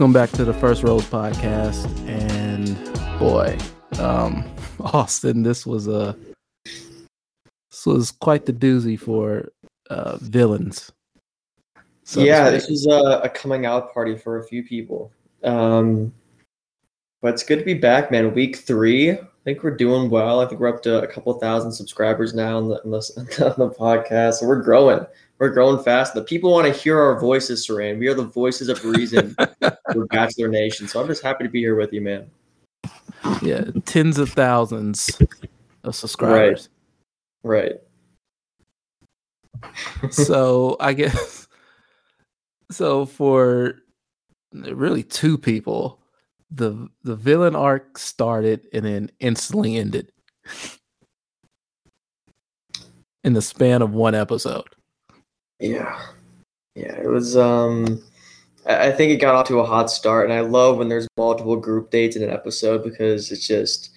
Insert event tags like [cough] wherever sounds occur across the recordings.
Welcome back to the First Rose podcast. And boy, um, [laughs] Austin, this was a this was quite the doozy for uh, villains. So yeah, this was a, a, coming out party for a few people. Um, but it's good to be back, man. Week three, I think we're doing well. I think we're up to a couple thousand subscribers now on the, on the, [laughs] on the podcast. So we're growing. We're growing fast. The people want to hear our voices, Siran. We are the voices of reason [laughs] for Bachelor Nation. So I'm just happy to be here with you, man. Yeah, tens of thousands of subscribers. Right. Right. so [laughs] I guess so for really two people, the the villain arc started and then instantly ended in the span of one episode. Yeah. Yeah, it was um I think it got off to a hot start and I love when there's multiple group dates in an episode because it's just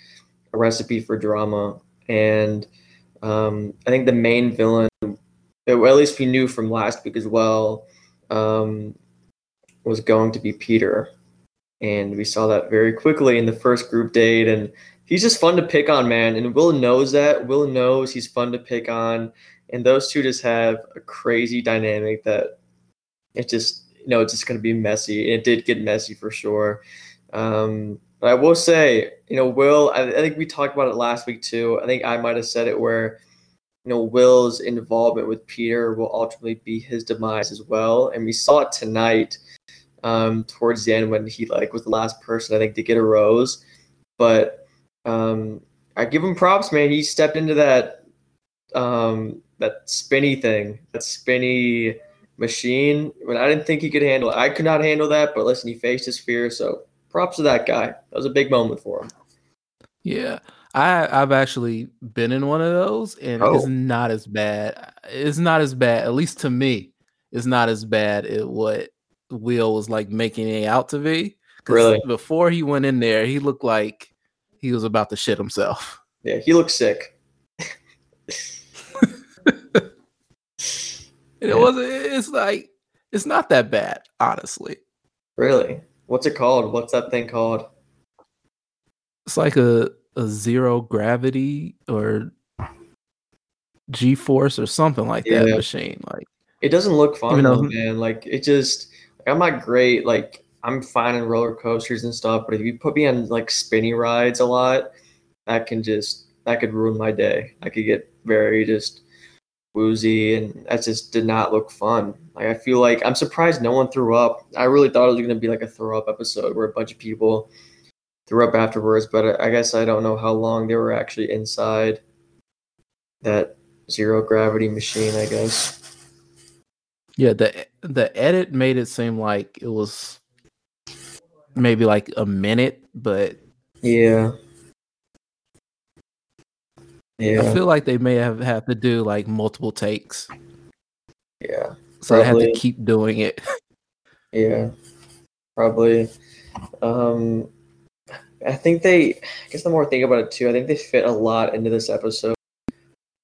a recipe for drama. And um I think the main villain at least we knew from last week as well um was going to be Peter. And we saw that very quickly in the first group date and he's just fun to pick on man. And Will knows that. Will knows he's fun to pick on and those two just have a crazy dynamic that it just you know it's just going to be messy. And It did get messy for sure. Um, but I will say, you know, Will. I, I think we talked about it last week too. I think I might have said it where you know Will's involvement with Peter will ultimately be his demise as well, and we saw it tonight um, towards the end when he like was the last person I think to get a rose. But um, I give him props, man. He stepped into that um, that spinny thing, that spinny machine. When I didn't think he could handle it, I could not handle that. But listen, he faced his fear. So props to that guy. That was a big moment for him. Yeah. I I've actually been in one of those and oh. it's not as bad. It's not as bad, at least to me. It's not as bad as what Will was like making it out to be. Really? Before he went in there, he looked like he was about to shit himself. Yeah, he looked sick. [laughs] it wasn't. It's like it's not that bad, honestly. Really? What's it called? What's that thing called? It's like a a zero gravity or G force or something like that machine. Like it doesn't look fun, though, man. Like it just. Like, I'm not great. Like I'm fine in roller coasters and stuff, but if you put me on like spinny rides a lot, that can just that could ruin my day. I could get very just woozy, and that just did not look fun. Like I feel like I'm surprised no one threw up. I really thought it was gonna be like a throw up episode where a bunch of people threw up afterwards, but I guess I don't know how long they were actually inside that zero gravity machine. I guess. Yeah, the the edit made it seem like it was maybe like a minute, but yeah, yeah. I feel like they may have had to do like multiple takes. Yeah. So I had to keep doing it. [laughs] yeah. Probably. Um I think they I guess the more I think about it too, I think they fit a lot into this episode.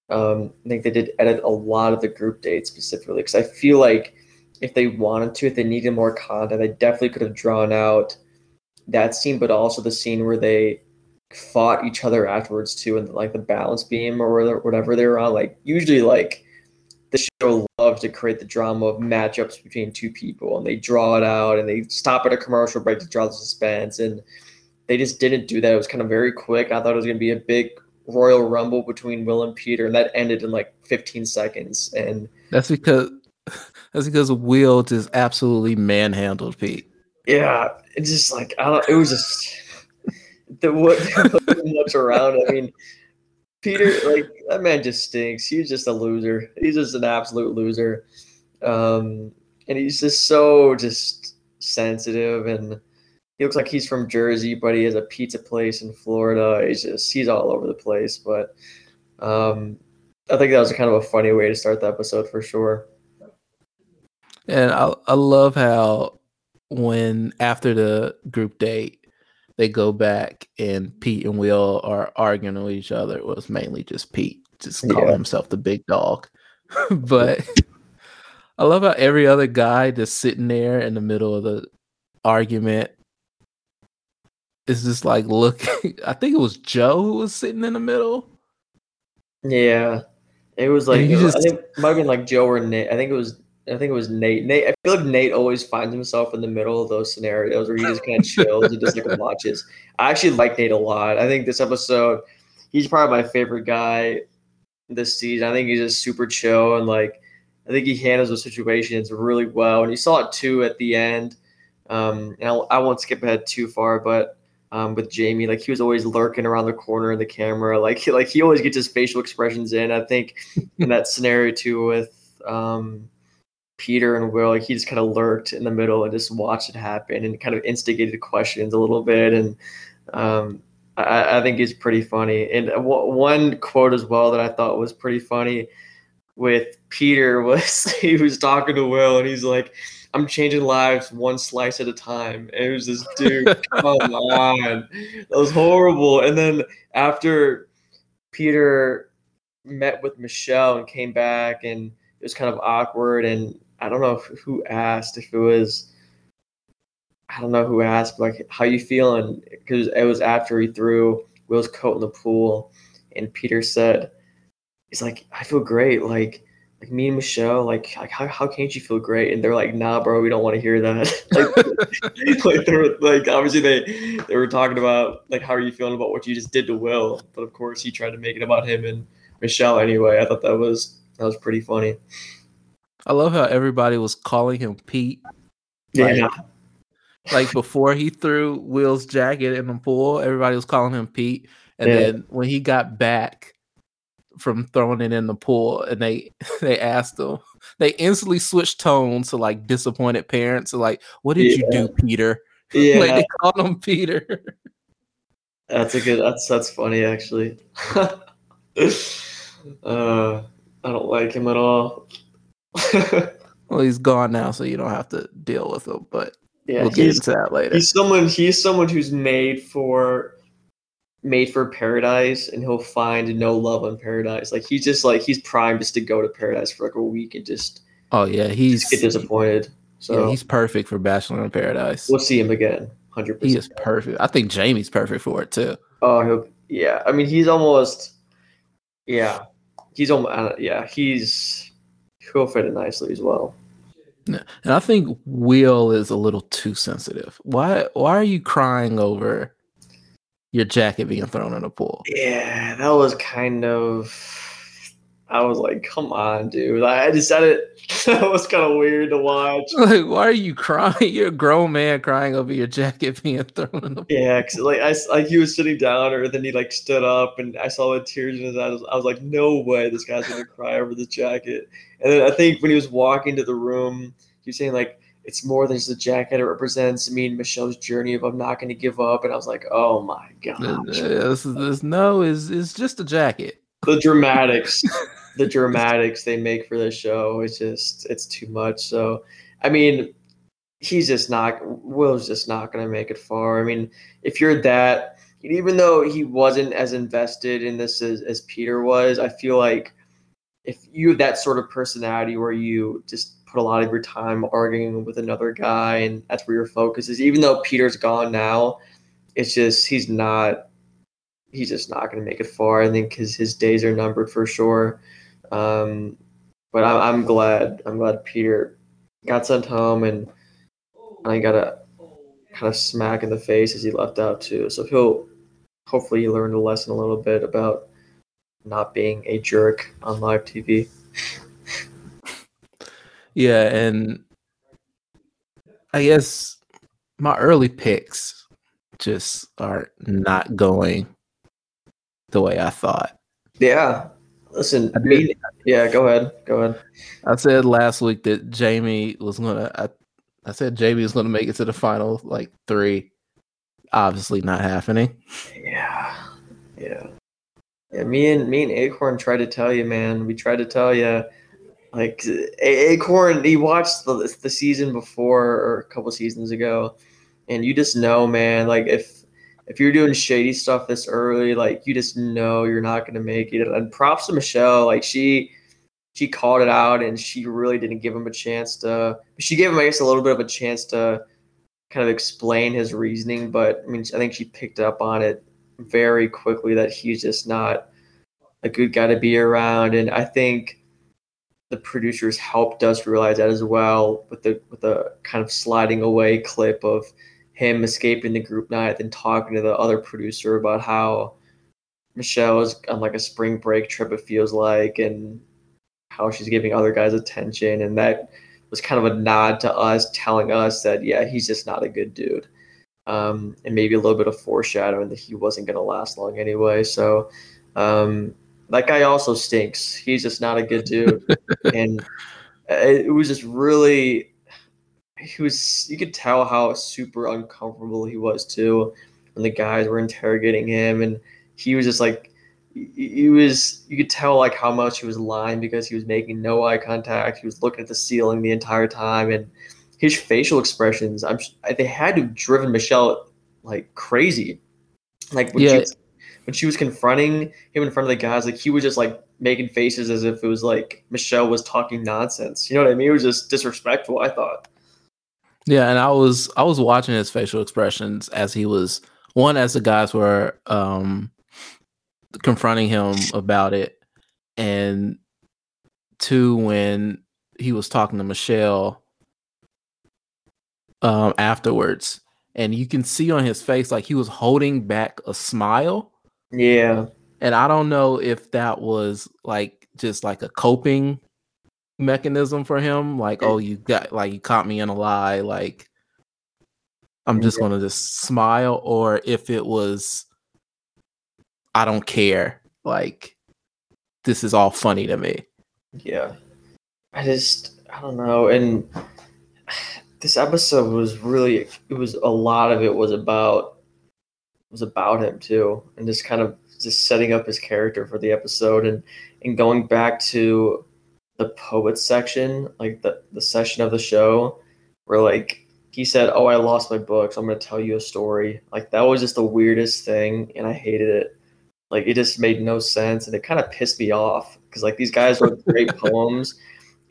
Um, I think they did edit a lot of the group dates specifically because I feel like if they wanted to, if they needed more content, they definitely could have drawn out that scene, but also the scene where they fought each other afterwards too, and like the balance beam or whatever they were on. Like usually, like the show loves to create the drama of matchups between two people, and they draw it out, and they stop at a commercial break to draw the suspense, and they just didn't do that. It was kind of very quick. I thought it was gonna be a big Royal Rumble between Will and Peter, and that ended in like 15 seconds. And that's because that's because Will just absolutely manhandled Pete. Yeah, it's just like I don't. It was just the what [laughs] looks around. I mean, Peter, like that man just stinks. He's just a loser. He's just an absolute loser. Um, and he's just so just sensitive and he looks like he's from Jersey, but he has a pizza place in Florida. He's just he's all over the place. But um, I think that was kind of a funny way to start the episode for sure. And I I love how when after the group date they go back and Pete and Will are arguing with each other. It was mainly just Pete just calling yeah. himself the big dog. [laughs] but I love how every other guy just sitting there in the middle of the argument is just like looking. [laughs] I think it was Joe who was sitting in the middle. Yeah, it was like it was- just- I think might have been like Joe or Nate. I think it was. I think it was Nate. Nate. I feel like Nate always finds himself in the middle of those scenarios where he just kind of [laughs] chills and just like watches. I actually like Nate a lot. I think this episode, he's probably my favorite guy this season. I think he's just super chill and like I think he handles the situations really well. And you saw it too at the end. Um, and I'll, I won't skip ahead too far, but um, with Jamie, like he was always lurking around the corner of the camera. Like he, like he always gets his facial expressions in. I think in that scenario too with um, Peter and Will, like he just kind of lurked in the middle and just watched it happen and kind of instigated questions a little bit. And um, I, I think it's pretty funny. And w- one quote as well that I thought was pretty funny with Peter [laughs] was he was talking to Will and he's like, I'm changing lives one slice at a time. And it was this dude, [laughs] come on. That was horrible. And then after Peter met with Michelle and came back and it was kind of awkward and I don't know if, who asked if it was I don't know who asked like how you feeling? Because it was after he threw Will's coat in the pool and Peter said he's like I feel great. Like like me and Michelle like, like how, how can't you feel great? And they're like nah bro we don't want to hear that. [laughs] Like, [laughs] like they were like obviously they they were talking about like how are you feeling about what you just did to Will? But of course he tried to make it about him and Michelle anyway. I thought that was that was pretty funny I love how everybody was calling him Pete. Like- yeah Like before he threw Will's jacket in the pool, everybody was calling him Pete. And Yeah. then when he got back from throwing it in the pool, and they [laughs] they asked him, they instantly switched tones to like disappointed parents. So like, what did you do, Peter? [laughs] yeah Like they called him Peter. That's a good. That's that's funny actually. [laughs] uh, I don't like him at all. Well, he's gone now, so you don't have to deal with him. But yeah, we'll get he's, into that later. he's someone. He's someone who's made for made for paradise, and he'll find no love in paradise. Like he's just like he's primed just to go to paradise for like a week and just, Oh yeah, he's just get disappointed. So yeah, he's perfect for Bachelor in Paradise. we'll see him again. Hundred He is perfect. I think Jamie's perfect for it too. Oh, he'll, yeah. I mean, he's almost. Yeah, he's almost. Uh, yeah, he's. Fit it nicely as well. And I think Will is a little too sensitive. Why why are you crying over your jacket being thrown in a pool? Yeah, that was kind of. I was like, come on, dude. I just said it. [laughs] that was kind of weird to watch. [laughs] Like, why are you crying? [laughs] You're a grown man crying over your jacket being thrown in the. Yeah, cause like I like he was sitting down, or then he like stood up, and I saw the tears in his eyes. I was like, no way, this guy's gonna cry over the jacket. And then I think when he was walking to the room, he was saying like, it's more than just a jacket. It represents me and Michelle's journey of I'm not gonna give up. And I was like, oh my god. This, this no is is just a jacket. the dramatics the dramatics they make for this show it's just it's too much so i mean he's just not will's just not going to make it far i mean if you're that even though he wasn't as invested in this as, as peter was i feel like if you have that sort of personality where you just put a lot of your time arguing with another guy and that's where your focus is even though peter's gone now it's just he's not he's just not going to make it far. I think his his days are numbered for sure. Um, but I'm I'm glad I'm glad Peter got sent home and I got a kind of smack in the face as he left out too. So he'll hopefully he learned a lesson a little bit about not being a jerk on live TV. [laughs] Yeah, and I guess my early picks just are not going the way I thought. Yeah. Listen, did. yeah, go ahead. Go ahead. I said last week that Jamie was gonna. I, I said Jamie was gonna make it to the final like three. Obviously not happening. Yeah, yeah, yeah. Me and me and Acorn tried to tell you, man. We tried to tell you, like A- Acorn. He watched the the season before or a couple seasons ago, and you just know, man. Like if if you're doing shady stuff this early, like you just know you're not gonna make it. And props to Michelle. Like she she called it out, and she really didn't give him a chance to. She gave him, I guess, a little bit of a chance to kind of explain his reasoning, but I mean, I think she picked up on it very quickly that he's just not a good guy to be around, and I think the producers helped us realize that as well with the with the kind of sliding away clip of him escaping the group night and talking to the other producer about how Michelle is on like a spring break trip it feels like and how she's giving other guys attention and that was kind of a nod to us telling us that yeah he's just not a good dude. Um, and maybe a little bit of foreshadowing that he wasn't going to last long anyway so um, that guy also stinks. He's just not a good dude. [laughs] And it was just really he was you could tell how super uncomfortable he was too when the guys were interrogating him and he was just like he was you could tell like how much he was lying because he was making no eye contact. He was looking at the ceiling the entire time and his facial expressions i'm they had to have driven michelle like crazy. Like when, yeah. she was, when she was confronting him in front of the guys like he was just like making faces as if it was like michelle was talking nonsense. You know what i mean? It was just disrespectful i thought yeah and i was i was watching his facial expressions as he was one as the guys were um confronting him about it, and two when he was talking to Michelle um, afterwards, and you can see on his face like he was holding back a smile. Yeah, and I don't know if that was like just like a coping mechanism for him, like oh you got like you caught me in a lie, like I'm just gonna just smile, or if it was I don't care. Like this is all funny to me. Yeah. I just I don't know and [sighs] this episode was really it was a lot of it was about was about him too and just kind of just setting up his character for the episode and and going back to the poet section like the the session of the show where like he said oh i lost my books. I'm going to tell you a story. Like that was just the weirdest thing and i hated it. Like it just made no sense, and it kind of pissed me off because like these guys wrote great [laughs] poems,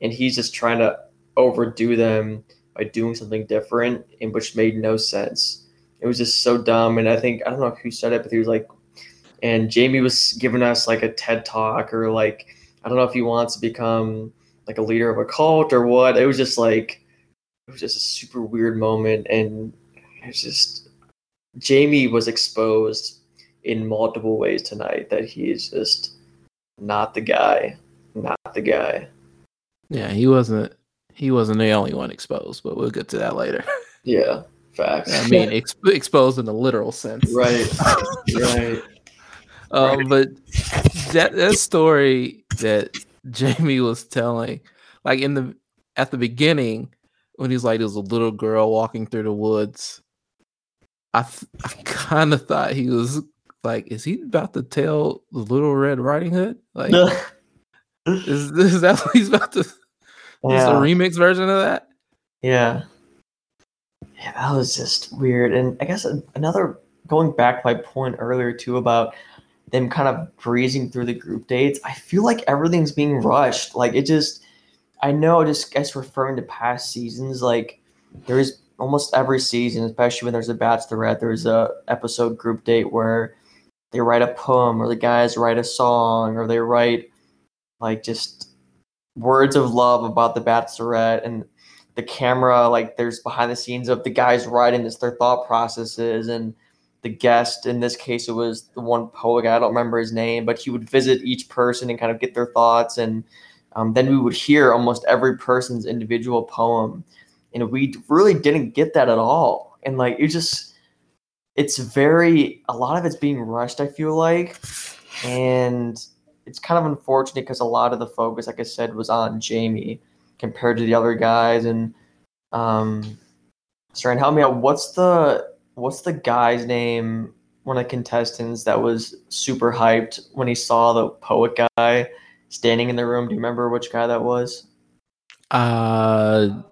and he's just trying to overdo them by doing something different, and which made no sense. It was just so dumb, and I think I don't know who said it, but he was like, and Jamie was giving us like a TED talk or like I don't know if he wants to become like a leader of a cult or what. It was just like it was just a super weird moment, and it's just Jamie was exposed in multiple ways tonight that he is just not the guy, not the guy. Yeah, he wasn't. He wasn't the only one exposed, but we'll get to that later. [laughs] Yeah, facts. I mean, exposed in the literal sense. Right. [laughs] right. Um, right. but that that story that Jamie was telling, like in the at the beginning, when he's like, there's a little girl walking through the woods. I th- I kind of thought he was like, is he about to tell the Little Red Riding Hood? Like, [laughs] is, is that what he's about to? Yeah. Is a remix version of that? Yeah. Yeah, that was just weird. And I guess another going back my point earlier too about them kind of breezing through the group dates. I feel like everything's being rushed. Like it just, I know, just guess referring to past seasons, like there's almost every season, especially when there's a bachelorette, there's a episode group date where they write a poem or the guys write a song or they write like just words of love about the bachelorette and the camera like there's behind the scenes of the guys writing this their thought processes and the guest in this case it was the one poet i don't remember his name but he would visit each person and kind of get their thoughts and um, then we would hear almost every person's individual poem and we really didn't get that at all and like it just it's very a lot of it's being rushed. I feel like, and it's kind of unfortunate because a lot of the focus, like I said, was on Jamie compared to the other guys. And um, sorry, help me out. What's the what's the guy's name? One of the contestants that was super hyped when he saw the poet guy standing in the room. Do you remember which guy that was? Uh,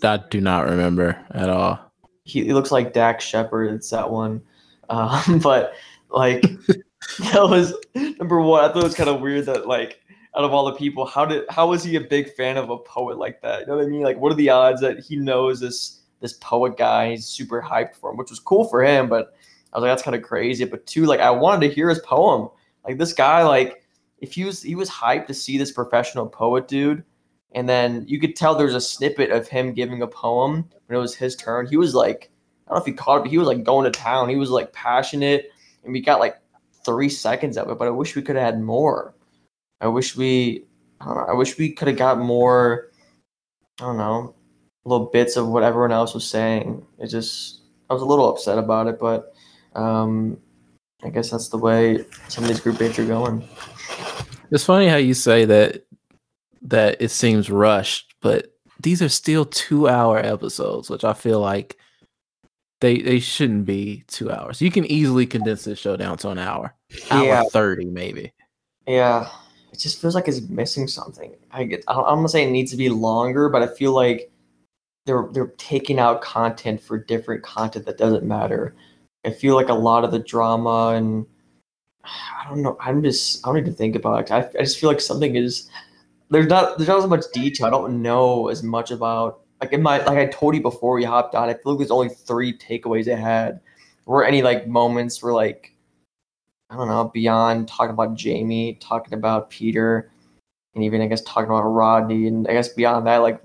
that do not remember at all he, he looks like Dax Shepard. It's that one. Um, [laughs] but like [laughs] that was number one. I thought it was kind of weird that like out of all the people, how did how was he a big fan of a poet like that? You know what I mean? Like, what are the odds that he knows this this poet guy. He's super hyped for him, which was cool for him. But I was like, that's kind of crazy. But two, like I wanted to hear his poem. Like this guy, like if he was he was hyped to see this professional poet dude, and then you could tell there's a snippet of him giving a poem when it was his turn. He was like, I don't know if he caught it, but he was like going to town. He was like passionate, and we got like three seconds of it. But I wish we could have had more. I wish we, I, know, I wish we could have got more. I don't know, little bits of what everyone else was saying. It just, I was a little upset about it, but um, I guess that's the way some of these group dates are going. It's funny how you say that that it seems rushed, but these are still two hour episodes, which I feel like they they shouldn't be two hours. You can easily condense this show down to an hour, hour Yeah. thirty maybe. Yeah, it just feels like it's missing something. I get. I'm gonna say it needs to be longer, but I feel like they're they're taking out content for different content that doesn't matter. I feel like a lot of the drama and I don't know. I'm just I don't to think about it. I, I just feel like something is there's not there's not as much detail. I don't know as much about like in my like I told you before we hopped on. I feel like there's only three takeaways I had. Were any like moments where like I don't know, beyond talking about Jamie, talking about Peter, and even I guess talking about Rodney, and I guess beyond that, like,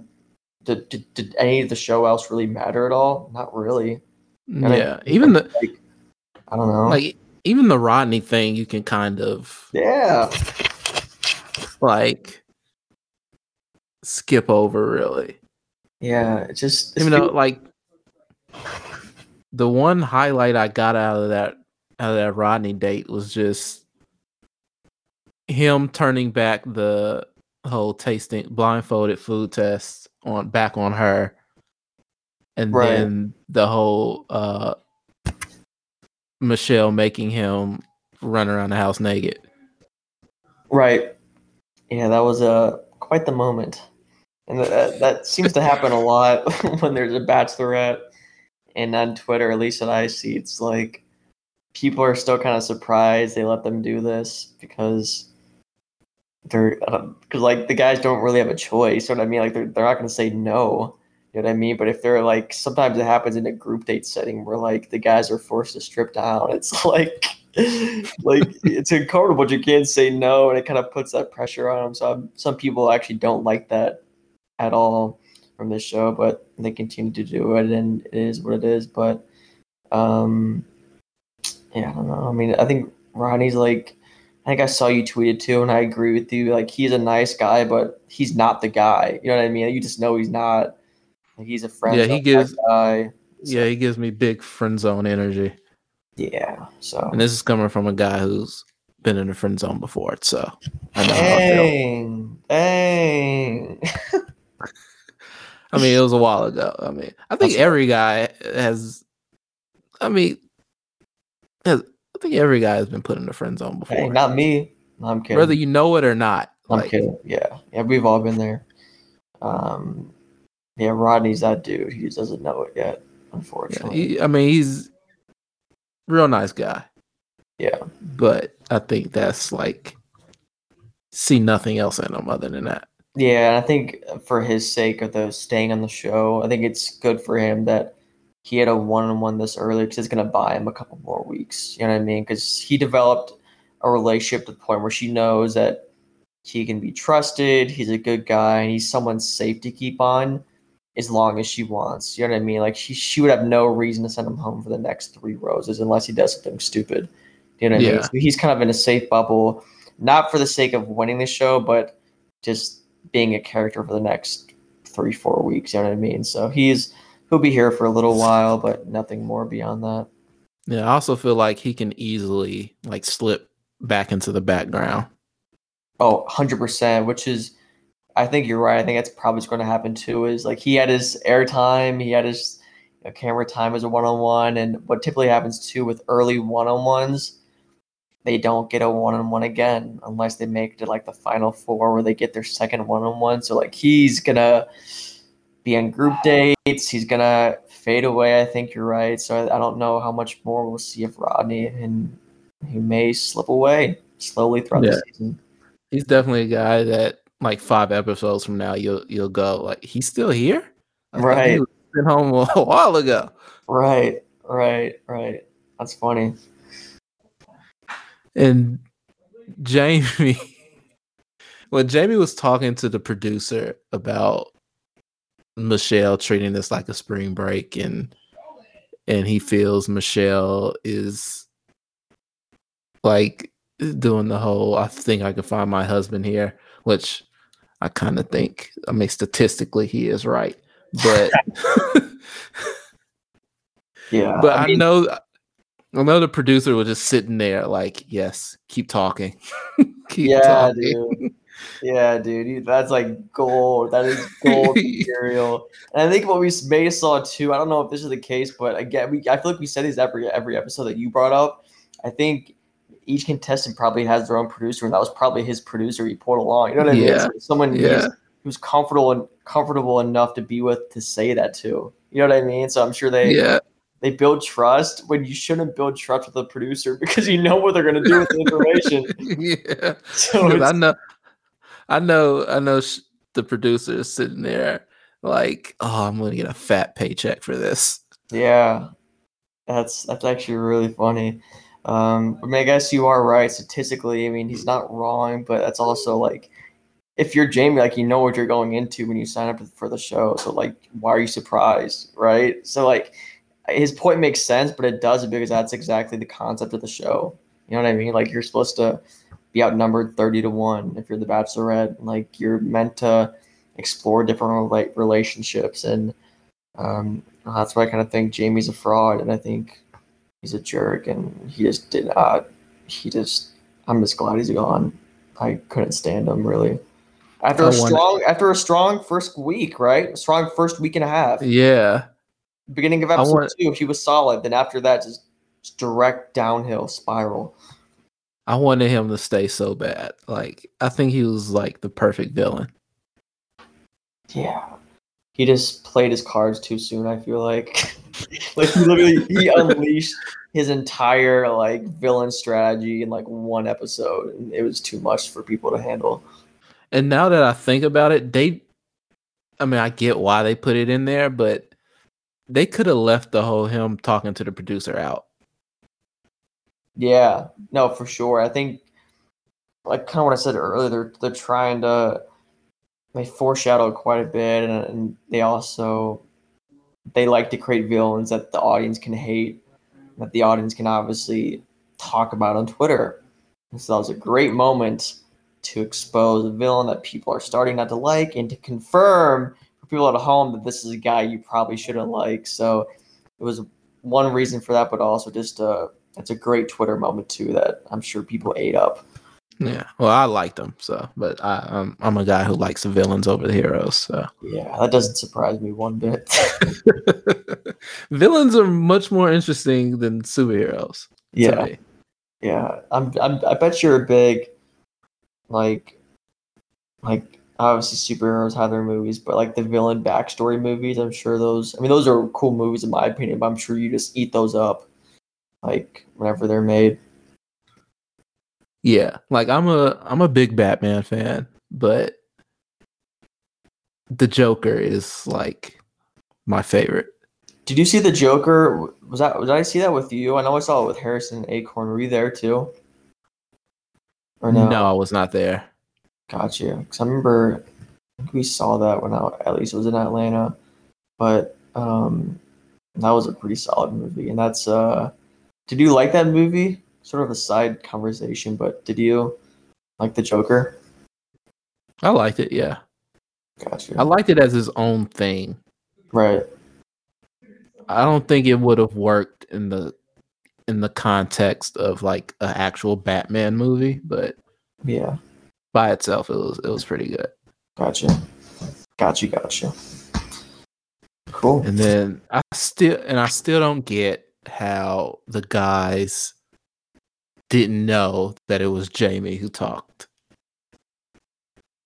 did, did, did any of the show else really matter at all? Not really. I- yeah, even the Like, I don't know. like even the Rodney thing, you can kind of yeah, like skip over really. yeah. It just Even though like the one highlight I got out of that out of that Rodney date was just him turning back the whole tasting blindfolded food test on back on her and Right. then the whole uh Michelle making him run around the house naked. right. Yeah, that was uh, quite the moment, and that that seems to happen a lot [laughs] when there's a bachelorette. And on Twitter, at least that I see, it's like people are still kind of surprised they let them do this because they're because like the guys don't really have a choice. You know what I mean? Like they're they're not going to say no. You know what I mean? But if they're like, sometimes it happens in a group date setting where like the guys are forced to strip down. [laughs] It's like, like it's uncomfortable. but You can't say no, and it kind of puts that pressure on them. So um, some people actually don't like that at all from this show, but they continue to do it, and it is what it is. But um, yeah, I don't know. I mean, I think Ronnie's like. I think I saw you tweeted too, and I agree with you. Like he's a nice guy, but he's not the guy. You know what I mean? You just know he's not. Like he's a friend. Yeah, he gives- guy. Yeah, he gives me big friend zone energy. Yeah. So. And this is coming from a guy who's been in the friend zone before, so I know how I. Dang. Dang. [laughs] I mean, it was a while ago. I mean, I think That's- every guy has. I mean, has, I think every guy has been put in the friend zone before, hey, not me. No, I'm kidding. whether you know it or not. I'm Like, kidding. Yeah. Yeah, we've all been there. Um. Yeah, Rodney's that dude. He just doesn't know it yet, yeah, unfortunately. he, I mean, he's real nice guy, Yeah. but I think that's like see nothing else in him other than that. Yeah, and I think for his sake of the staying on the show, I think it's good for him that he had a one-on-one this early because it's gonna buy him a couple more weeks. You know what I mean? Because he developed a relationship to the point where she knows that he can be trusted. He's a good guy, and he's someone safe to keep on as long as she wants. You know what I mean? Like she she would have no reason to send him home for the next three roses unless he does something stupid. You know what I mean? So he's kind of in a safe bubble, not for the sake of winning the show, but just being a character for the next three, four weeks. You know what I mean? So he's he'll be here for a little while, but nothing more beyond that. Yeah, I also feel like he can easily like slip back into the background. Oh, 100%, which is, I think you're right. I think that's probably what's going to happen too. Is like he had his airtime, he had his you know, camera time as a one on one. And what typically happens too with early one on ones, they don't get a one on one again unless they make it to like the final four where they get their second one on one. So, like, he's going to be on group dates, he's going to fade away. I think you're right. So, I, I don't know how much more we'll see of Rodney, and he may slip away slowly throughout Yeah. the season. He's definitely a guy that like five episodes from now you'll you'll go like he's still here. I thought he Right. was- home a [laughs] while ago. Right, right, right. That's funny. And Jamie, [laughs] when Jamie was talking to the producer about Michelle treating this like a spring break, and and he feels Michelle is like doing the whole I think I can find my husband here, which I kind of think I mean statistically he is right. But [laughs] Yeah, but I, mean, know I know the producer was just sitting there like, yes, keep talking. [laughs] keep yeah, talking. dude. Yeah, dude, that's like gold. That is gold [laughs] material. And I think what we may saw too. I don't know if this is the case, but again, we I feel like we said these every every episode that you brought up. I think each contestant probably has their own producer, and that was probably his producer he pulled along. You know what I mean? Yeah, It's Someone yeah. who's comfortable and comfortable enough to be with to say that to. You know what I mean? So I'm sure they Yeah. they build trust when you shouldn't build trust with a producer [laughs] because you know what they're gonna do with the information. [laughs] yeah. So I know, I know, I know. Sh- the producer is sitting there like, "Oh, I'm gonna get a fat paycheck for this." Yeah, that's that's actually really funny. Um, I mean, I guess you are right statistically. I mean, he's not wrong, but that's also like, if you're Jamie, like you know what you're going into when you sign up for the show. So like, why are you surprised, right? So like, his point makes sense, but it doesn't because that's exactly the concept of the show. You know what I mean? Like you're supposed to be outnumbered thirty to one if you're the Bachelorette. Like you're meant to explore different like relationships and um, that's why I kind of think Jamie's a fraud, and I think he's a jerk, and he just did not. He just, I'm just glad he's gone. I couldn't stand him really. After I a strong, after a strong first week, right? A strong first week and a half. Yeah, Beginning of episode want- two, he was solid. Then after that, just, just direct downhill spiral. I wanted him to stay so bad. Like, I think he was like the perfect villain. Yeah. He just played his cards too soon, I feel like. [laughs] like he literally he [laughs] unleashed his entire like villain strategy in like one episode and it was too much for people to handle. And now that I think about it, they, I mean, I get why they put it in there, but they could have left the whole him talking to the producer out. Yeah, no, for sure. I think like kind of what I said earlier, they're they're trying to they foreshadow quite a bit and, and they also they like to create villains that the audience can hate, that the audience can obviously talk about on Twitter. And so that was a great moment to expose a villain that people are starting not to like and to confirm for people at home that this is a guy you probably shouldn't like. So it was one reason for that, but also just uh it's a great Twitter moment too that I'm sure people ate up. Yeah. Well, I liked them, so, but I, I'm I'm a guy who likes the villains over the heroes. So Yeah, that doesn't surprise me one bit. [laughs] villains are much more interesting than superheroes. yeah, me. yeah. I'm, I'm I bet you're a big like like obviously superheroes have their movies, but like the villain backstory movies, I'm sure those I mean those are cool movies in my opinion, but I'm sure you just eat those up like whenever they're made. Yeah, like I'm a I'm a big Batman fan, but the Joker is like my favorite. Did you see the Joker? Was that did I see that with you? I know I saw it with Harrison Acorn. Were you there too? Or no? No, I was not there. Gotcha. Because I remember we saw that when I at least it was in Atlanta, but um, that was a pretty solid movie. And that's uh, did you like that movie? Sort of a side conversation, but did you like the Joker? I liked it. Yeah, Gotcha. I liked it as his own thing. right. I don't think it would have worked in the in the context of like an actual Batman movie, but Yeah. by itself, it was it was pretty good. Gotcha. Gotcha. Gotcha. Cool. And then I still and I still don't get how the guys didn't know that it was Jamie who talked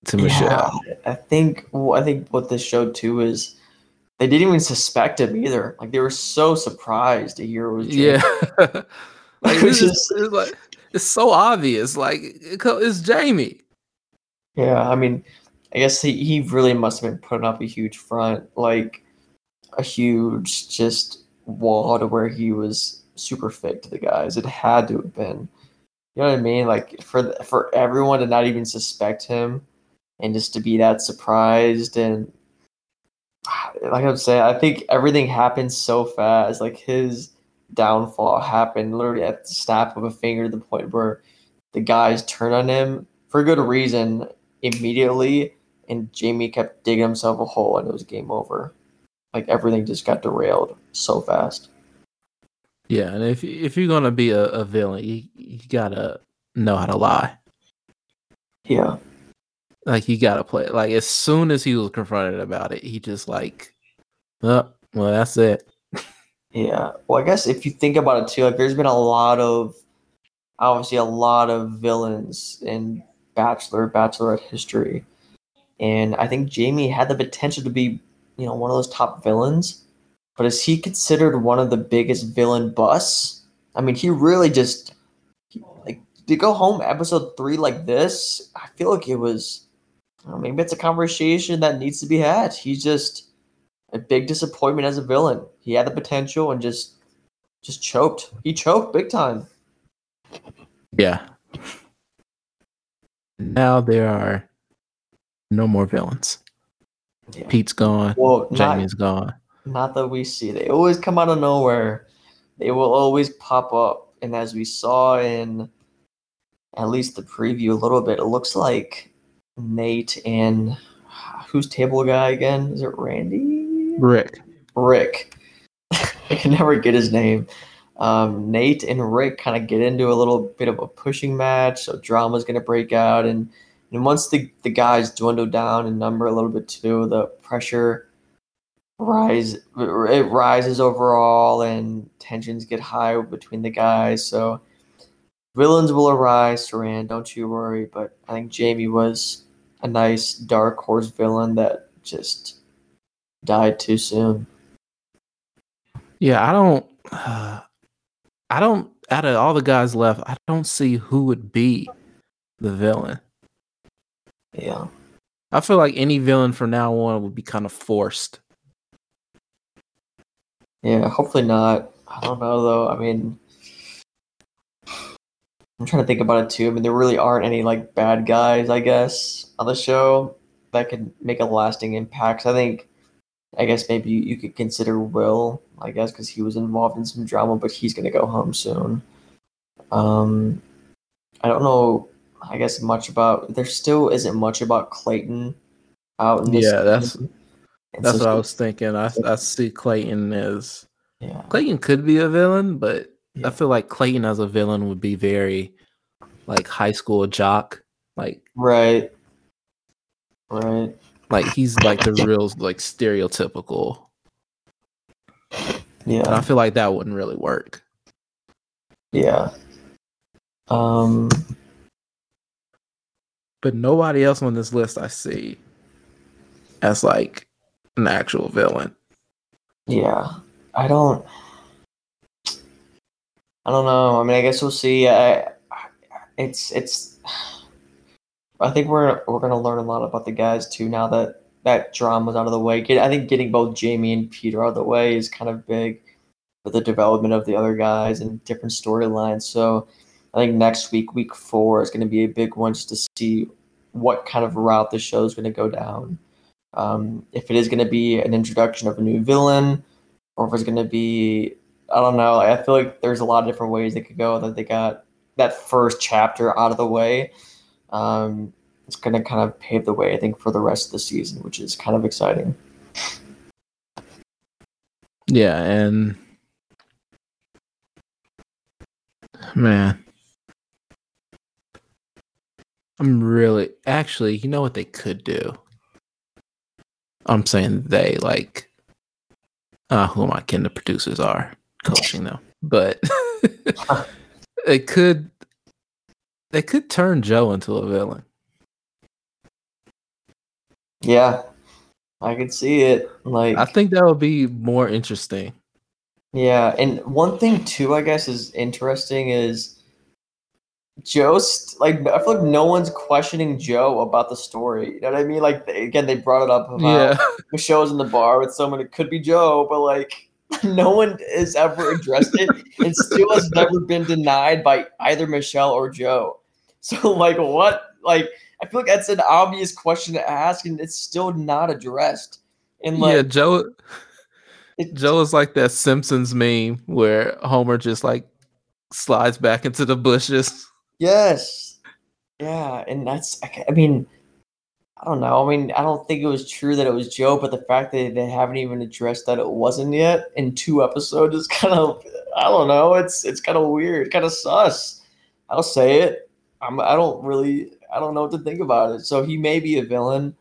to Michelle. Yeah, I think well, I think what this showed too is they didn't even suspect him either. Like they were so surprised to hear it was Jamie. Yeah. [laughs] like [laughs] it's, just, it's like it's so obvious. Like it's Jamie. Yeah, I mean, I guess he, he really must have been putting up a huge front. Like, a huge just wall to where he was super fake to the guys. It had to have been. You know what I mean? Like for for everyone to not even suspect him, and just to be that surprised and like I'm saying, I think everything happened so fast. Like his downfall happened literally at the snap of a finger to the point where the guys turned on him for good reason immediately, and Jamie kept digging himself a hole, and it was game over. Like everything just got derailed so fast. Yeah, and if if you're gonna be a, a villain, you, you gotta know how to lie. Yeah. Like you gotta play. Like as soon as he was confronted about it, he just like, oh, well, that's it. Yeah. Well, I guess if you think about it too, like there's been a lot of obviously a lot of villains in Bachelor, Bachelorette history. And I think Jamie had the potential to be, you know, one of those top villains. But is he considered one of the biggest villain busts? I mean, he really just like to go home episode three like this. I feel like it was know, maybe it's a conversation that needs to be had. He's just a big disappointment as a villain. He had the potential and just just choked. He choked big time. Yeah. Now there are no more villains. Yeah. Pete's gone. Well, Jamie's not, gone. Not that we see. They always come out of nowhere. They will always pop up. And as we saw in at least the preview a little bit, it looks like Nate and who's table guy again? Is it Randy? Rick. Rick. [laughs] I can never get his name. Um, Nate and Rick kind of get into a little bit of a pushing match, so drama's going to break out. And, and once the, the guys dwindle down in number a little bit too, the pressure rise it rises overall, and tensions get high between the guys. So villains will arise, Siran, don't you worry. But I think Jamie was a nice dark horse villain that just died too soon. Yeah, I don't. Uh, [sighs] I don't. Out of all the guys left, I don't see who would be the villain. Yeah, I feel like any villain from now on would be kind of forced. Yeah, hopefully not. I don't know though. I mean, I'm trying to think about it too. I mean, there really aren't any like bad guys, I guess, on the show that could make a lasting impact. I think, I guess maybe you, you could consider Will, I guess, because he was involved in some drama, but he's gonna go home soon. Um, I don't know. I guess much about there still isn't much about Clayton out in this. Yeah, that's that's so what I was thinking. I I see Clayton as yeah. Clayton could be a villain, but yeah. I feel like Clayton as a villain would be very like high school jock, like right, right. Like he's like the real like stereotypical. Yeah, and I feel like that wouldn't really work. Yeah. Um. But nobody else on this list I see as like an actual villain. Yeah, I don't. I don't know. I mean, I guess we'll see. I, it's it's. I think we're we're gonna learn a lot about the guys too now that that drama's out of the way. Get, I think getting both Jamie and Peter out of the way is kind of big for the development of the other guys and different storylines. So I think next week, week four, is going to be a big one just to see what kind of route the show is going to go down. Um, if it is going to be an introduction of a new villain, or if it's going to be I don't know. I feel like there's a lot of different ways they could go. That they got that first chapter out of the way. Um, it's going to kind of pave the way, I think, for the rest of the season, which is kind of exciting. Yeah, and man, I'm really actually. You know what they could do? I'm saying they like. Uh, who am I kidding? The producers are coaching though, but [laughs] [laughs] it could they could turn Joe into a villain. Yeah, I could see it. Like I think that would be more interesting. Yeah, and one thing too, I guess, is interesting is Joe's like I feel like no one's questioning Joe about the story. You know what I mean? Like they, again, they brought it up about Yeah. Michelle's in the bar with someone. It could be Joe, but like [laughs] no one has ever addressed it, [laughs] and still has never been denied by either Michelle or Joe. So [laughs] like what? Like I feel like that's an obvious question to ask, and it's still not addressed. And like yeah, Joe it- Joe is like that Simpsons meme where Homer just like slides back into the bushes. Yes. Yeah, and that's I mean, I don't know. I mean, I don't think it was true that it was Joe, but the fact that they haven't even addressed that it wasn't yet in two episodes is [laughs] kind of I don't know. It's it's kind of weird, kind of sus. I'll say it. I'm I don't really I don't know what to think about it. So he may be a villain,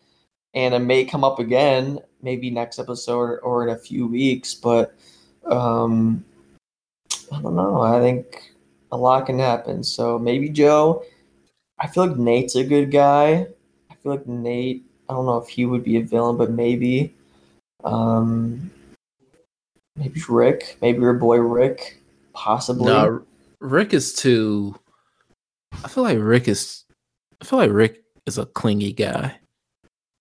and it may come up again, maybe next episode or in a few weeks. But um, I don't know. I think a lot can happen. So maybe Joe. I feel like Nate's a good guy. I feel like Nate. I don't know if he would be a villain, but maybe. Um, maybe Rick. Maybe your boy Rick. Possibly. No, Rick is too. I feel like Rick is. I feel like Rick is a clingy guy.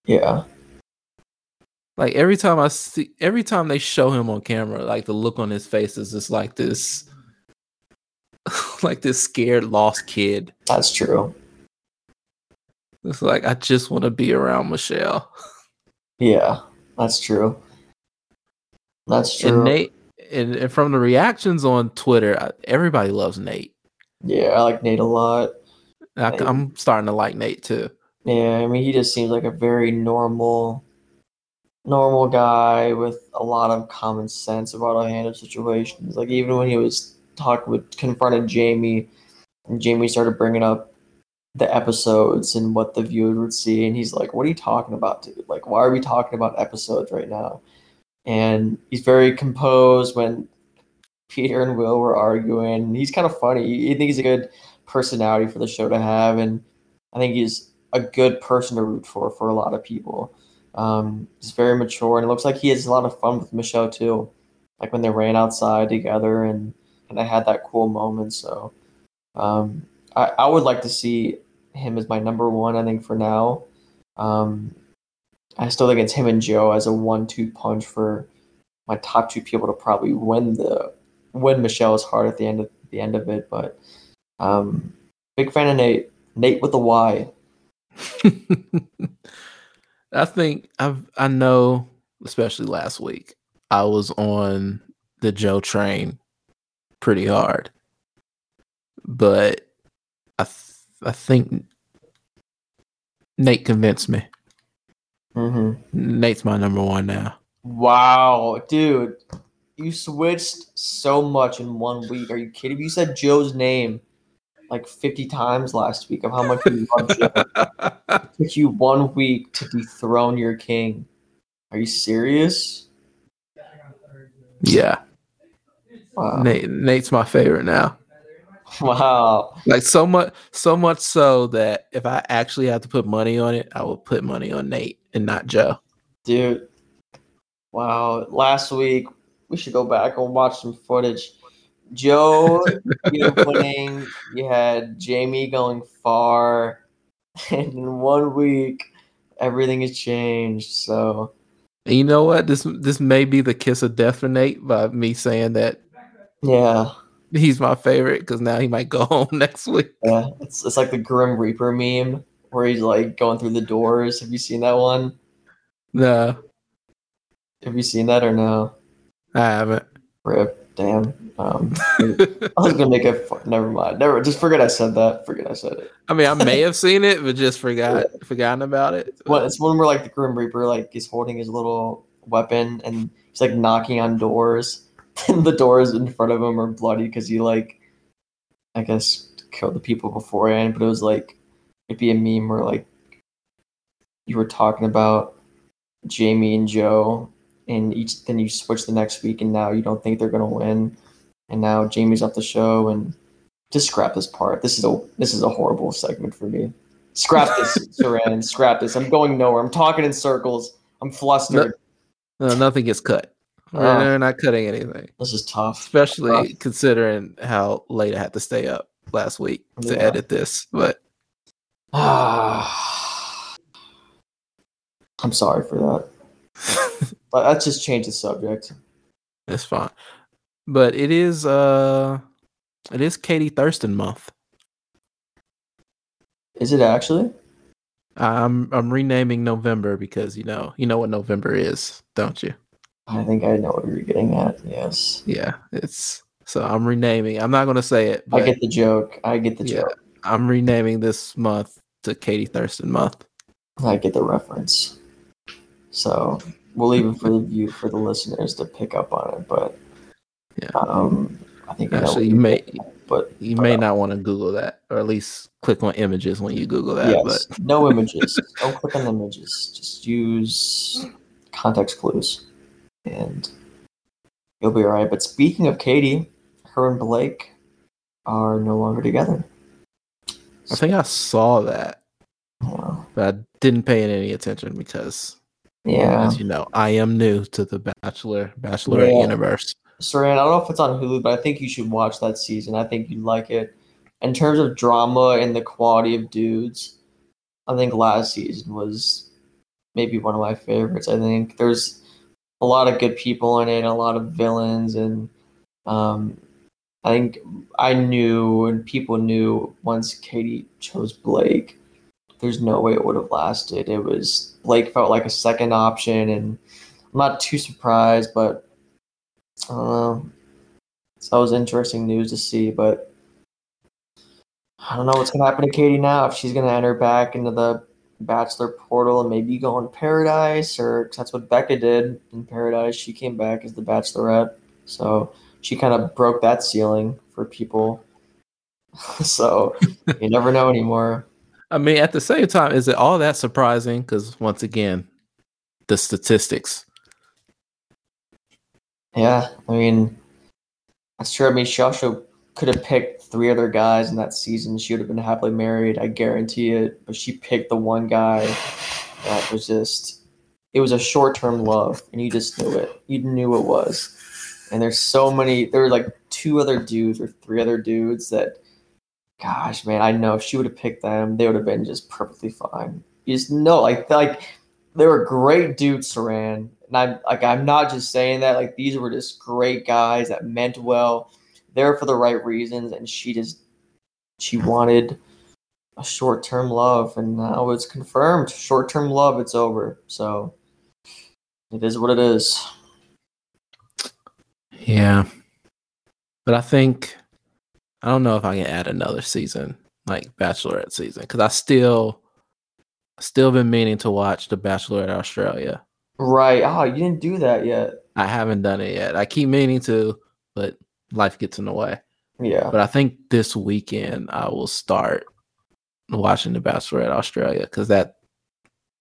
Yeah. Like every time I see, every time they show him on camera, like the look on his face is just like this, [laughs] like this scared, lost kid. That's true. It's like I just want to be around Michelle. Yeah. That's true. That's true. And Nate, and, and from the reactions on Twitter, I- everybody loves Nate. yeah, I like Nate a lot. I, Nate. I'm starting to like Nate too. Yeah, I mean, he just seems like a very normal, normal guy with a lot of common sense about how to handle situations. Like even when he was talking with confronted Jamie, and Jamie started bringing up the episodes and what the viewers would see, and he's like, "What are you talking about, dude? Like, why are we talking about episodes right now?" And he's very composed when Peter and Will were arguing. He's kind of funny. I think he's a good personality for the show to have, and I think he's a good person to root for for a lot of people. Um, he's very mature, and it looks like he has a lot of fun with Michelle too. Like when they ran outside together, and and I had that cool moment. So, um, I I would like to see him as my number one. I think for now, um, I still think it's him and Joe as a one-two punch for my top two people to probably win the win Michelle's heart at the end of the end of it. But um, big fan of Nate. Nate with a Y. [laughs] I think I've I know, especially last week, I was on the Joe train pretty hard, but I th- I think Nate convinced me. Mm-hmm. Nate's my number one now. Wow, dude, you switched so much in one week. Are you kidding me? You said Joe's name like 50 times last week of how much you love Joe. [laughs] It took you one week to dethrone your king. Are you serious? yeah, Wow. Nate, Nate's my favorite now. Wow. Like so much, so much so that if I actually have to put money on it, I will put money on Nate and not Joe. Dude. Wow. Last week, we should go back and watch some footage. Joe, you winning. [laughs] You had Jamie going far. [laughs] And in one week, everything has changed. So, And you know what? This this may be the kiss of death for Nate by me saying that yeah. he's my favorite because now he might go [laughs] home next week. Yeah. It's, it's like the Grim Reaper meme where he's like going through the doors. Have you seen that one? No, Have you seen that or no? I haven't. Rip. Damn. Um, [laughs] I was gonna make a. Never mind. Never. Just forget I said that. Forget I said it. I mean, I may have seen it, but just forgot forgotten about it. Well, it's one where like the Grim Reaper like is holding his little weapon and he's like knocking on doors, [laughs] and the doors in front of him are bloody because he like, I guess killed the people beforehand. But it was like it'd be a meme where like you were talking about Jamie and Joe, and each then you switch the next week, and now you don't think they're gonna win, and now Jamie's off the show, and just scrap this part. This is a this is a horrible segment for me. Scrap this, [laughs] Siran. Scrap this. I'm going nowhere. I'm talking in circles. I'm flustered. No, nothing gets cut. Oh. They're not cutting anything, This is tough. especially Rough. considering how late I had to stay up. last week to edit this, but [sighs] I'm sorry for that. [laughs] But let's just change the subject. it's fine. But it is uh it is Katie Thurston month. Is it actually? I'm I'm renaming November because you know you know what November is, don't you? I think I know what you're getting at. Yes. Yeah, it's so I'm renaming. I'm not gonna say it, I get the joke. I get the Yeah. joke. I'm renaming this month to Katie Thurston month. I get the reference. So we'll leave it for [laughs] the view for the listeners to pick up on it. But Yeah. um, I think I know Actually, you may at, But you may not want to Google that, or at least click on images when you Google that. yes, no [laughs] images. Don't click on images. Just use context clues, and you'll be all right. But speaking of Katie, her and Blake are no longer together. I think I saw that, Yeah. but I didn't pay any attention because, Yeah. as you know, I am new to the Bachelor Bachelorette Yeah. universe. Siran, I don't know if it's on Hulu, but I think you should watch that season. I think you'd like it. In terms of drama and the quality of dudes, I think last season was maybe one of my favorites. I think there's a lot of good people in it, a lot of villains, and um, I think I knew and people knew once Katie chose Blake, there's no way it would have lasted. It was Blake felt like a second option, and I'm not too surprised, but I don't know. So that was interesting news to see, but I don't know what's gonna happen to Katie now. If she's gonna enter back into the Bachelor portal and maybe go in Paradise, or 'cause that's what Becca did in Paradise. She came back as the Bachelorette, so she kind of broke that ceiling for people. [laughs] so you never know anymore. I mean, at the same time, is it all that surprising? Because once again, the statistics. Yeah, I mean, that's true. I mean, she also could have picked three other guys in that season. She would have been happily married. I guarantee it. But she picked the one guy that was just, it was a short term love, and you just knew it. You knew it was. And there's so many, there were like two other dudes or three other dudes that, gosh, man, I know if she would have picked them, they would have been just perfectly fine. You just know, like, like, they were great dudes, Siran. And I'm like, I'm not just saying that. Like, these were just great guys that meant well. They're for the right reasons, and she just she wanted a short term love, and now it's confirmed. Short term love, it's over. So it is what it is. Yeah. But I think I don't know if I can add another season, like Bachelorette season, because I still still been meaning to watch The Bachelorette Australia. Right. Oh, you didn't do that yet. I haven't done it yet. I keep meaning to, but life gets in the way. Yeah. But I think this weekend I will start watching The Bachelorette Australia because that,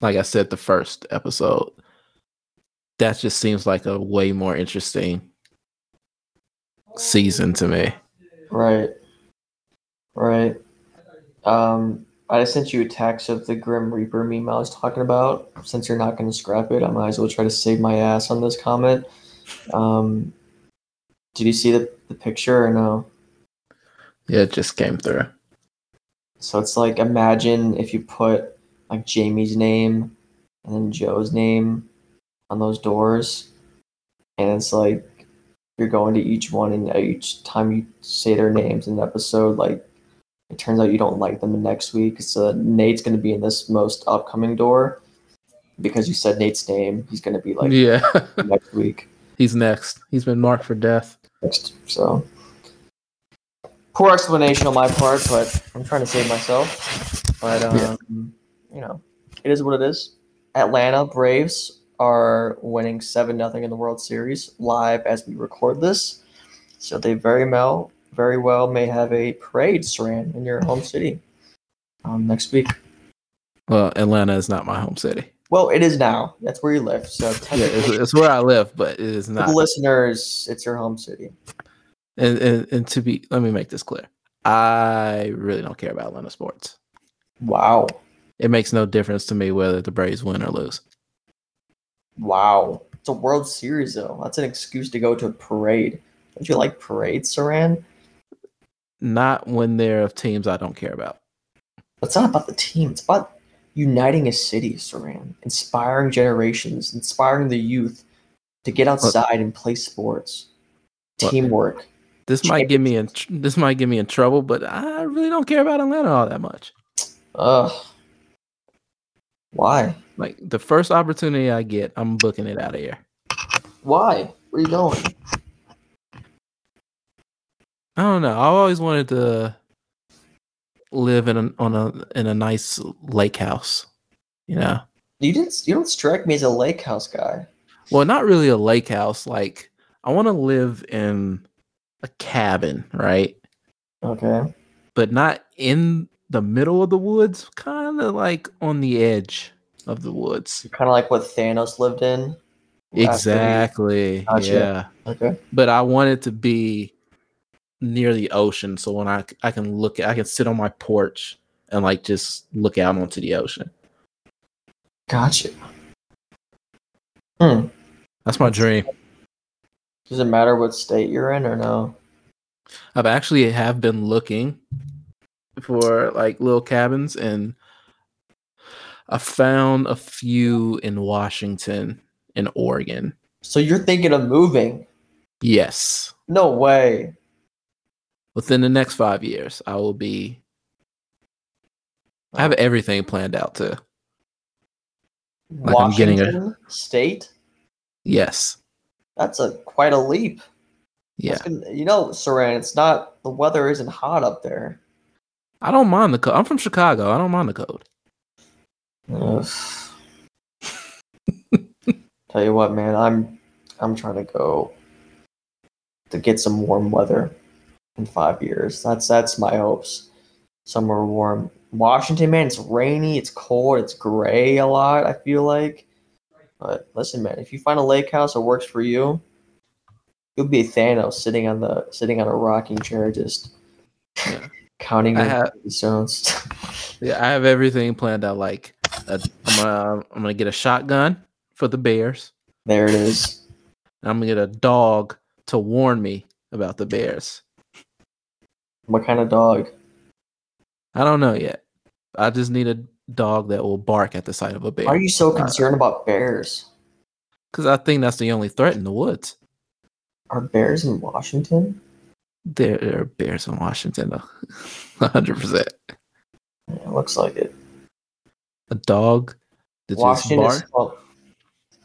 like I said, the first episode, that just seems like a way more interesting season to me. Right. Right. Um, I sent you a text of the Grim Reaper meme I was talking about. Since you're not going to scrap it, I might as well try to save my ass on this comment. Um, did you see the, the picture or no? Yeah, it just came through. So it's like imagine if you put like Jamie's name and then Joe's name on those doors, and it's like you're going to each one, and uh, each time you say their names in an episode, like it turns out you don't like them the next week. So Nate's going to be in this most upcoming door because you said Nate's name. He's going to be like yeah, [laughs] next week. He's next. He's been marked for death. Next. So poor explanation on my part, but I'm trying to save myself. But um, Yeah. you know, it is what it is. Atlanta Braves are winning seven nothing in the World Series live as we record this. So they very well, very well may have a parade, Siran, in your home city um, next week. Well, Atlanta is not my home city. Well, it is now. That's where you live. So Yeah, it's, it's where I live, but it is not. the listeners, it's your home city. And, and and to be, let me make this clear. I really don't care about Atlanta sports. Wow. It makes no difference to me whether the Braves win or lose. Wow. It's a World Series, though. That's an excuse to go to a parade. Don't you like parades, Siran? not when they're of teams I don't care about. It's not about the team. It's about uniting a city, Siran, inspiring generations, inspiring the youth to get outside and play sports. Teamwork. This might get me in this might get me in trouble, but I really don't care about Atlanta all that much. Ugh. Why? Like the first opportunity I get, I'm booking it out of here. Why? Where are you going? I don't know. I always wanted to live in a, on a in a nice lake house. You know, You didn't. You don't strike me as a lake house guy. well, not really a lake house. Like I want to live in a cabin, right? Okay. But not in the middle of the woods. Kind of like on the edge of the woods. Kind of like what Thanos lived in. Exactly. Gotcha. Yeah. Okay. but I want it to be near the ocean, so when I I can look, I can sit on my porch and like just look out onto the ocean. Gotcha. Hmm. That's my dream. Does it matter what state you're in or no? I've actually have been looking for like little cabins, and I found a few in Washington and Oregon. So you're thinking of moving? Yes, No way. Within the next five years, I will be. I have everything planned out too. Like I'm getting a- Washington State. Yes. That's a quite a leap. Yeah. Gonna- you know, Siran, it's not the weather isn't hot up there. I don't mind the code. I'm from Chicago. I don't mind the code. Tell you what, man, I'm I'm trying to go to get some warm weather in five years. That's that's my hopes. Somewhere warm. Washington, man, it's rainy, it's cold, it's gray a lot. I feel like. But listen, man, if you find a lake house that works for you, you'll be Thanos sitting on the sitting on a rocking chair, just Yeah. counting I have- stones. [laughs] Yeah, I have everything planned out. Like, uh, I'm gonna I'm gonna get a shotgun for the bears. there it is. I'm gonna get a dog to warn me about the bears. What kind of dog? I don't know yet. I just need a dog that will bark at the sight of a bear. Why are you so uh, concerned about bears? because I think that's the only threat in the woods. Are bears in Washington? There, are bears in Washington, though. [laughs] hundred percent. Yeah, looks like it. A dog that Washington well,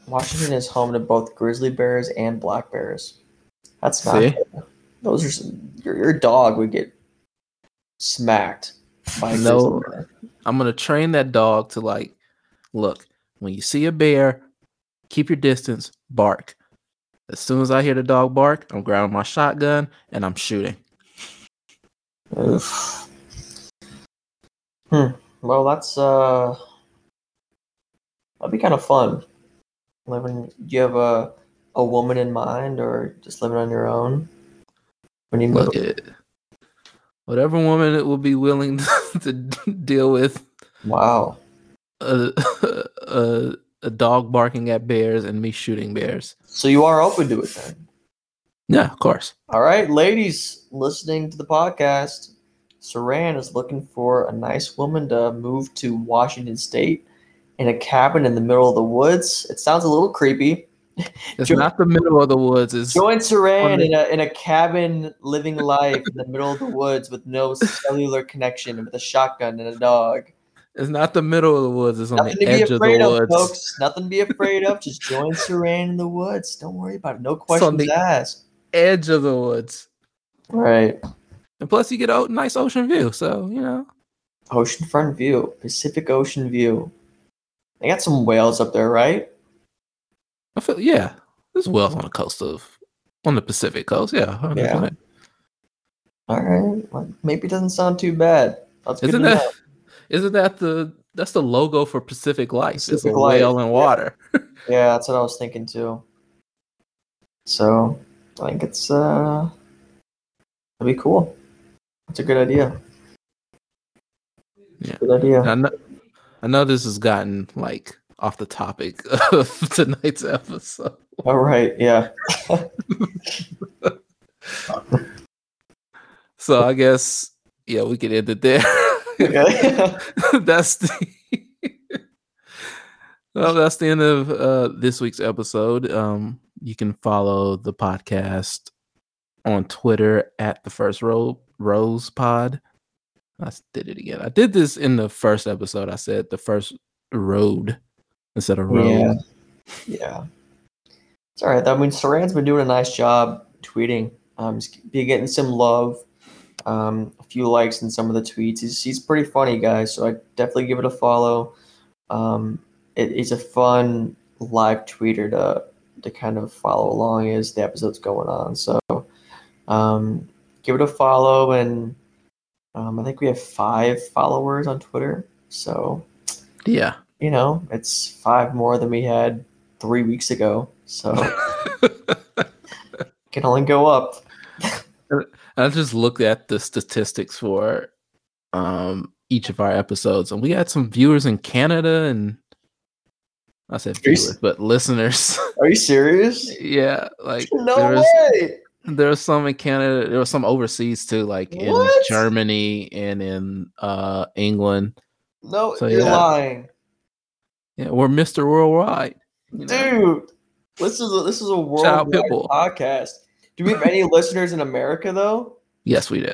Washington is home to both grizzly bears and black bears. That's not See? good. Those are some, your, your dog would get smacked by No. I'm gonna train that dog to like, look, when you see a bear, keep your distance, bark. As soon as I hear the dog bark, I'm grabbing my shotgun and I'm shooting. Oof. Hmm. Well, that's uh, that'd be kind of fun. Living. Do you have a a woman in mind, or just living on your own? When you Look at whatever woman it will be willing [laughs] to deal with wow. a, a a dog barking at bears and me shooting bears. So you are open to it then. Yeah, of course. All right, ladies listening to the podcast, Siran is looking for a nice woman to move to Washington State in a cabin in the middle of the woods. It sounds a little creepy. [laughs] It's Jo- not the middle of the woods. It's Join Siran the- in a in a cabin living life in the middle of the woods with no cellular connection, with a shotgun and a dog. it's not the middle of the woods. It's on Nothing the edge of the of, woods. folks. Nothing to be afraid of. Just join Siran in the woods. Don't worry about it. No on questions asked. Edge of the woods. Right. And plus, you get a nice ocean view. So you know, Oceanfront view, Pacific Ocean view. They got some whales up there, right? I feel yeah. There's whales on the coast of on the Pacific coast. Yeah, 100%. All right. Well, maybe it doesn't sound too bad. That's good Isn't that know. [laughs] isn't that the that's the logo for Pacific Life? it's a Life, whale in water. [laughs] Yeah, that's what I was thinking too. So I think it's uh it'd be cool. That's a good idea. Yeah. Good idea. I know, I know this has gotten like off the topic of [laughs] tonight's episode. All right, yeah. so I guess yeah, we can end it there. [laughs] That's the well, that's the end of uh, this week's episode. Um, you can follow the podcast on Twitter at the First Row Rose Pod. I did it again. I did this in the first episode. I said the first road instead of road. Yeah. Yeah. It's all right. I mean, Siran's been doing a nice job tweeting. Um, he's been getting some love, um, a few likes in some of the tweets. He's, he's pretty funny, guys. So I definitely give it a follow. Um, it, it's a fun live tweeter to to kind of follow along as the episode's going on. So um, give it a follow, and um, I think we have five followers on Twitter. So Yeah. You know, it's five more than we had three weeks ago. So [laughs] can only go up. I just looked at the statistics for um each of our episodes, and we had some viewers in Canada and I said Are you viewers, but listeners. [laughs] Are you serious? yeah, like No there was way. there was some in Canada, there was some overseas too, like in Germany and in uh England. No, So, you're yeah. lying, Yeah, we're Mr. Worldwide. you know? dude. This is a, this is a worldwide podcast. Do we have any [laughs] listeners in America though? Yes, we do.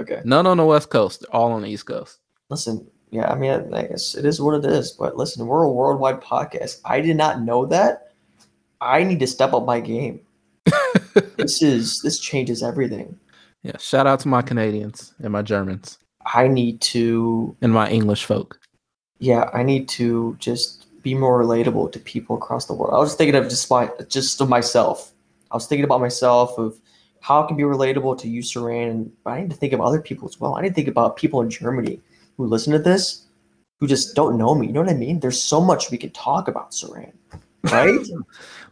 Okay. None on the West Coast, all on the East Coast. Listen, yeah, I mean, I guess it is what it is. But listen, we're a worldwide podcast. I did not know that. I need to step up my game. [laughs] This is this changes everything. Yeah, shout out to my Canadians and my Germans I need to, and my English folk. Yeah, I need to just be more relatable to people across the world. I was thinking of just my, just of myself. I was thinking about myself of how I can be relatable to you, Siran, and but I need to think of other people as well. I need to think about people in Germany who listen to this, who just don't know me. You know what I mean? There's so much we could talk about, Siran. Right? [laughs]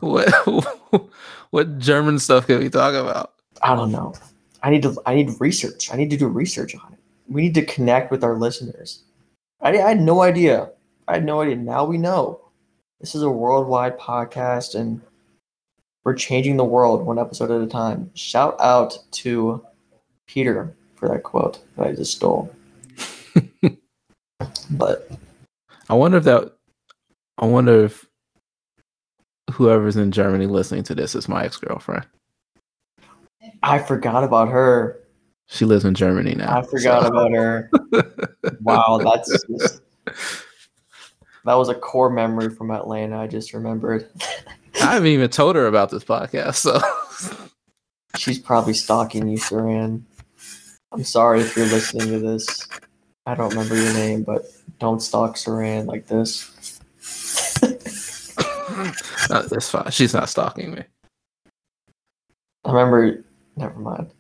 What [laughs] what German stuff can we talk about? I don't know. I need to. I need research. I need to do research on it. We need to connect with our listeners. I, I had no idea. I had no idea. Now we know. This is a worldwide podcast, and we're changing the world one episode at a time. Shout out to Peter for that quote that I just stole. [laughs] but I wonder if that I wonder if whoever's in Germany listening to this is my ex-girlfriend. I forgot about her. She lives in Germany now. I forgot so- about her. [laughs] Wow, that's just, that was a core memory from Atlanta. I just remembered. [laughs] I haven't even told her about this podcast, so [laughs] She's probably stalking you, Siran. I'm sorry if you're listening to this. I don't remember your name, but don't stalk Siran like this. uh, that's fine. She's not stalking me. I remember. Never mind.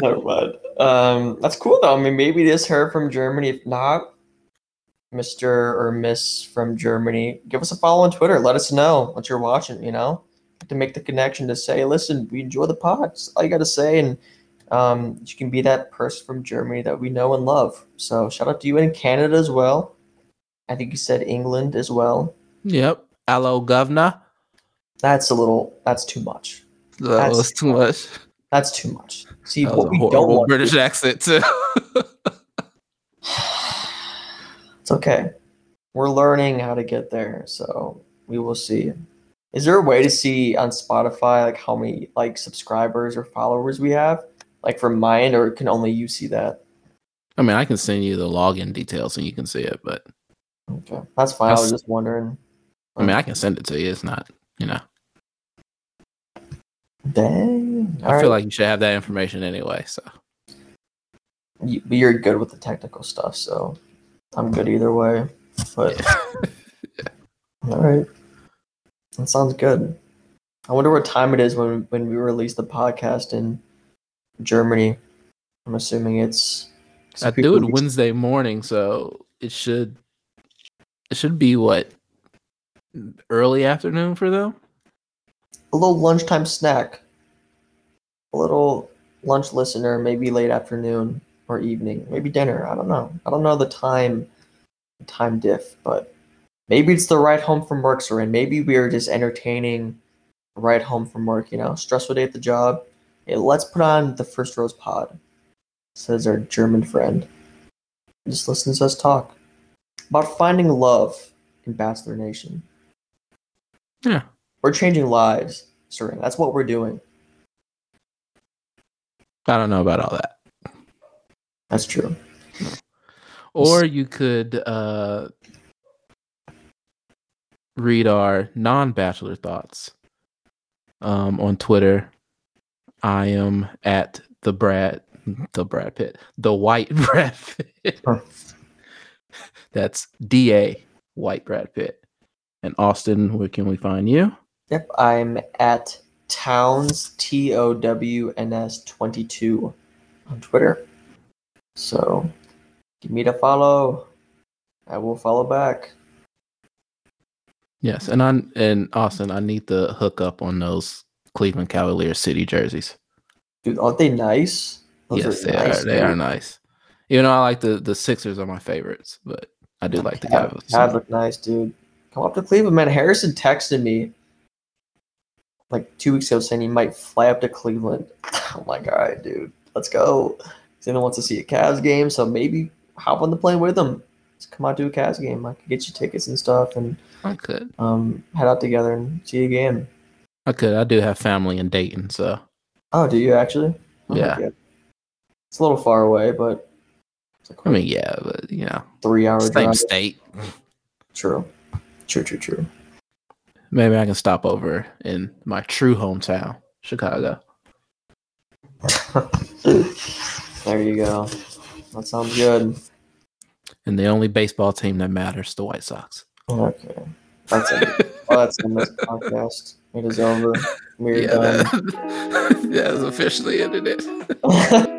Never, mind. Um, that's cool though. I mean, maybe it is her from Germany. If not, Mister or Miss from Germany, give us a follow on Twitter. Let us know what you're watching. You know, to make the connection to say, listen, we enjoy the pod. That's all you got to say, and um, you can be that person from Germany that we know and love. So shout out to you in Canada as well. I think you said England as well. Yep. Hello, governor. That's a little. That's too much. That That's- was too much. That's too much. See, what a we don't want. British accent too. [sighs] It's okay. We're learning how to get there, so we will see. Is there a way to see on Spotify like how many like subscribers or followers we have? Like for mine, or can only you see that? I mean, I can send you the login details and you can see it, but Okay, that's fine. I was just wondering. I mean, I can send it to you. It's not, you know. Dang. Mm, I feel like you should have that information anyway. So you, you're good with the technical stuff, so I'm good either way. But [laughs] all right, that sounds good. I wonder what time it is when when we release the podcast in Germany. I'm assuming it's. I do it Wednesday morning, so it should it should be what early afternoon for them. a little lunchtime snack, a little lunch listener, maybe late afternoon or evening, maybe dinner. I don't know. I don't know the time, time diff, but maybe it's the ride home from work, Siran. Maybe we are just entertaining ride home from work. You know, stressful day at the job. Hey, let's put on the First Rose Pod, says our German friend. Just listen to us talk about finding love in Bachelor Nation. Yeah. We're changing lives, sir. That's what we're doing. I don't know about all that. That's true. Or you could uh, read our non-bachelor thoughts um, on Twitter. I am at the Brad, the Brad Pitt, the White [laughs] Brad Pitt. That's D A White Brad Pitt. And Austin, where can we find you? Yep, I'm at Towns T O W N S twenty two on Twitter. So give me the follow. I will follow back. Yes, and I and Austin, I need to hook up on those Cleveland Cavaliers city jerseys. Dude, aren't they nice? Those yes, they nice, are. They are nice. Even though I like the the Sixers are my favorites, but I do like the Cavs. Cavs look nice, dude. Come up to Cleveland, man. Harrison texted me like two weeks ago saying he might fly up to Cleveland. [laughs] I'm like, all right, dude, let's go. Zena wants to see a Cavs game, so maybe hop on the plane with him. Let's come out to a Cavs game. I could get you tickets and stuff, and I could. um, head out together and see a game. I could. I do have family in Dayton, so Oh, do you actually? Oh, Yeah. It's a little far away, but like I mean, yeah, but you know, three hour same drive. state. True, true, true, true. Maybe I can stop over in my true hometown, Chicago. [laughs] there you go. That sounds good. And the only baseball team that matters, the White Sox. Okay. That's it. well, that's in this podcast. It is over. We're [laughs] yeah, done. that, [laughs] that is officially ended it.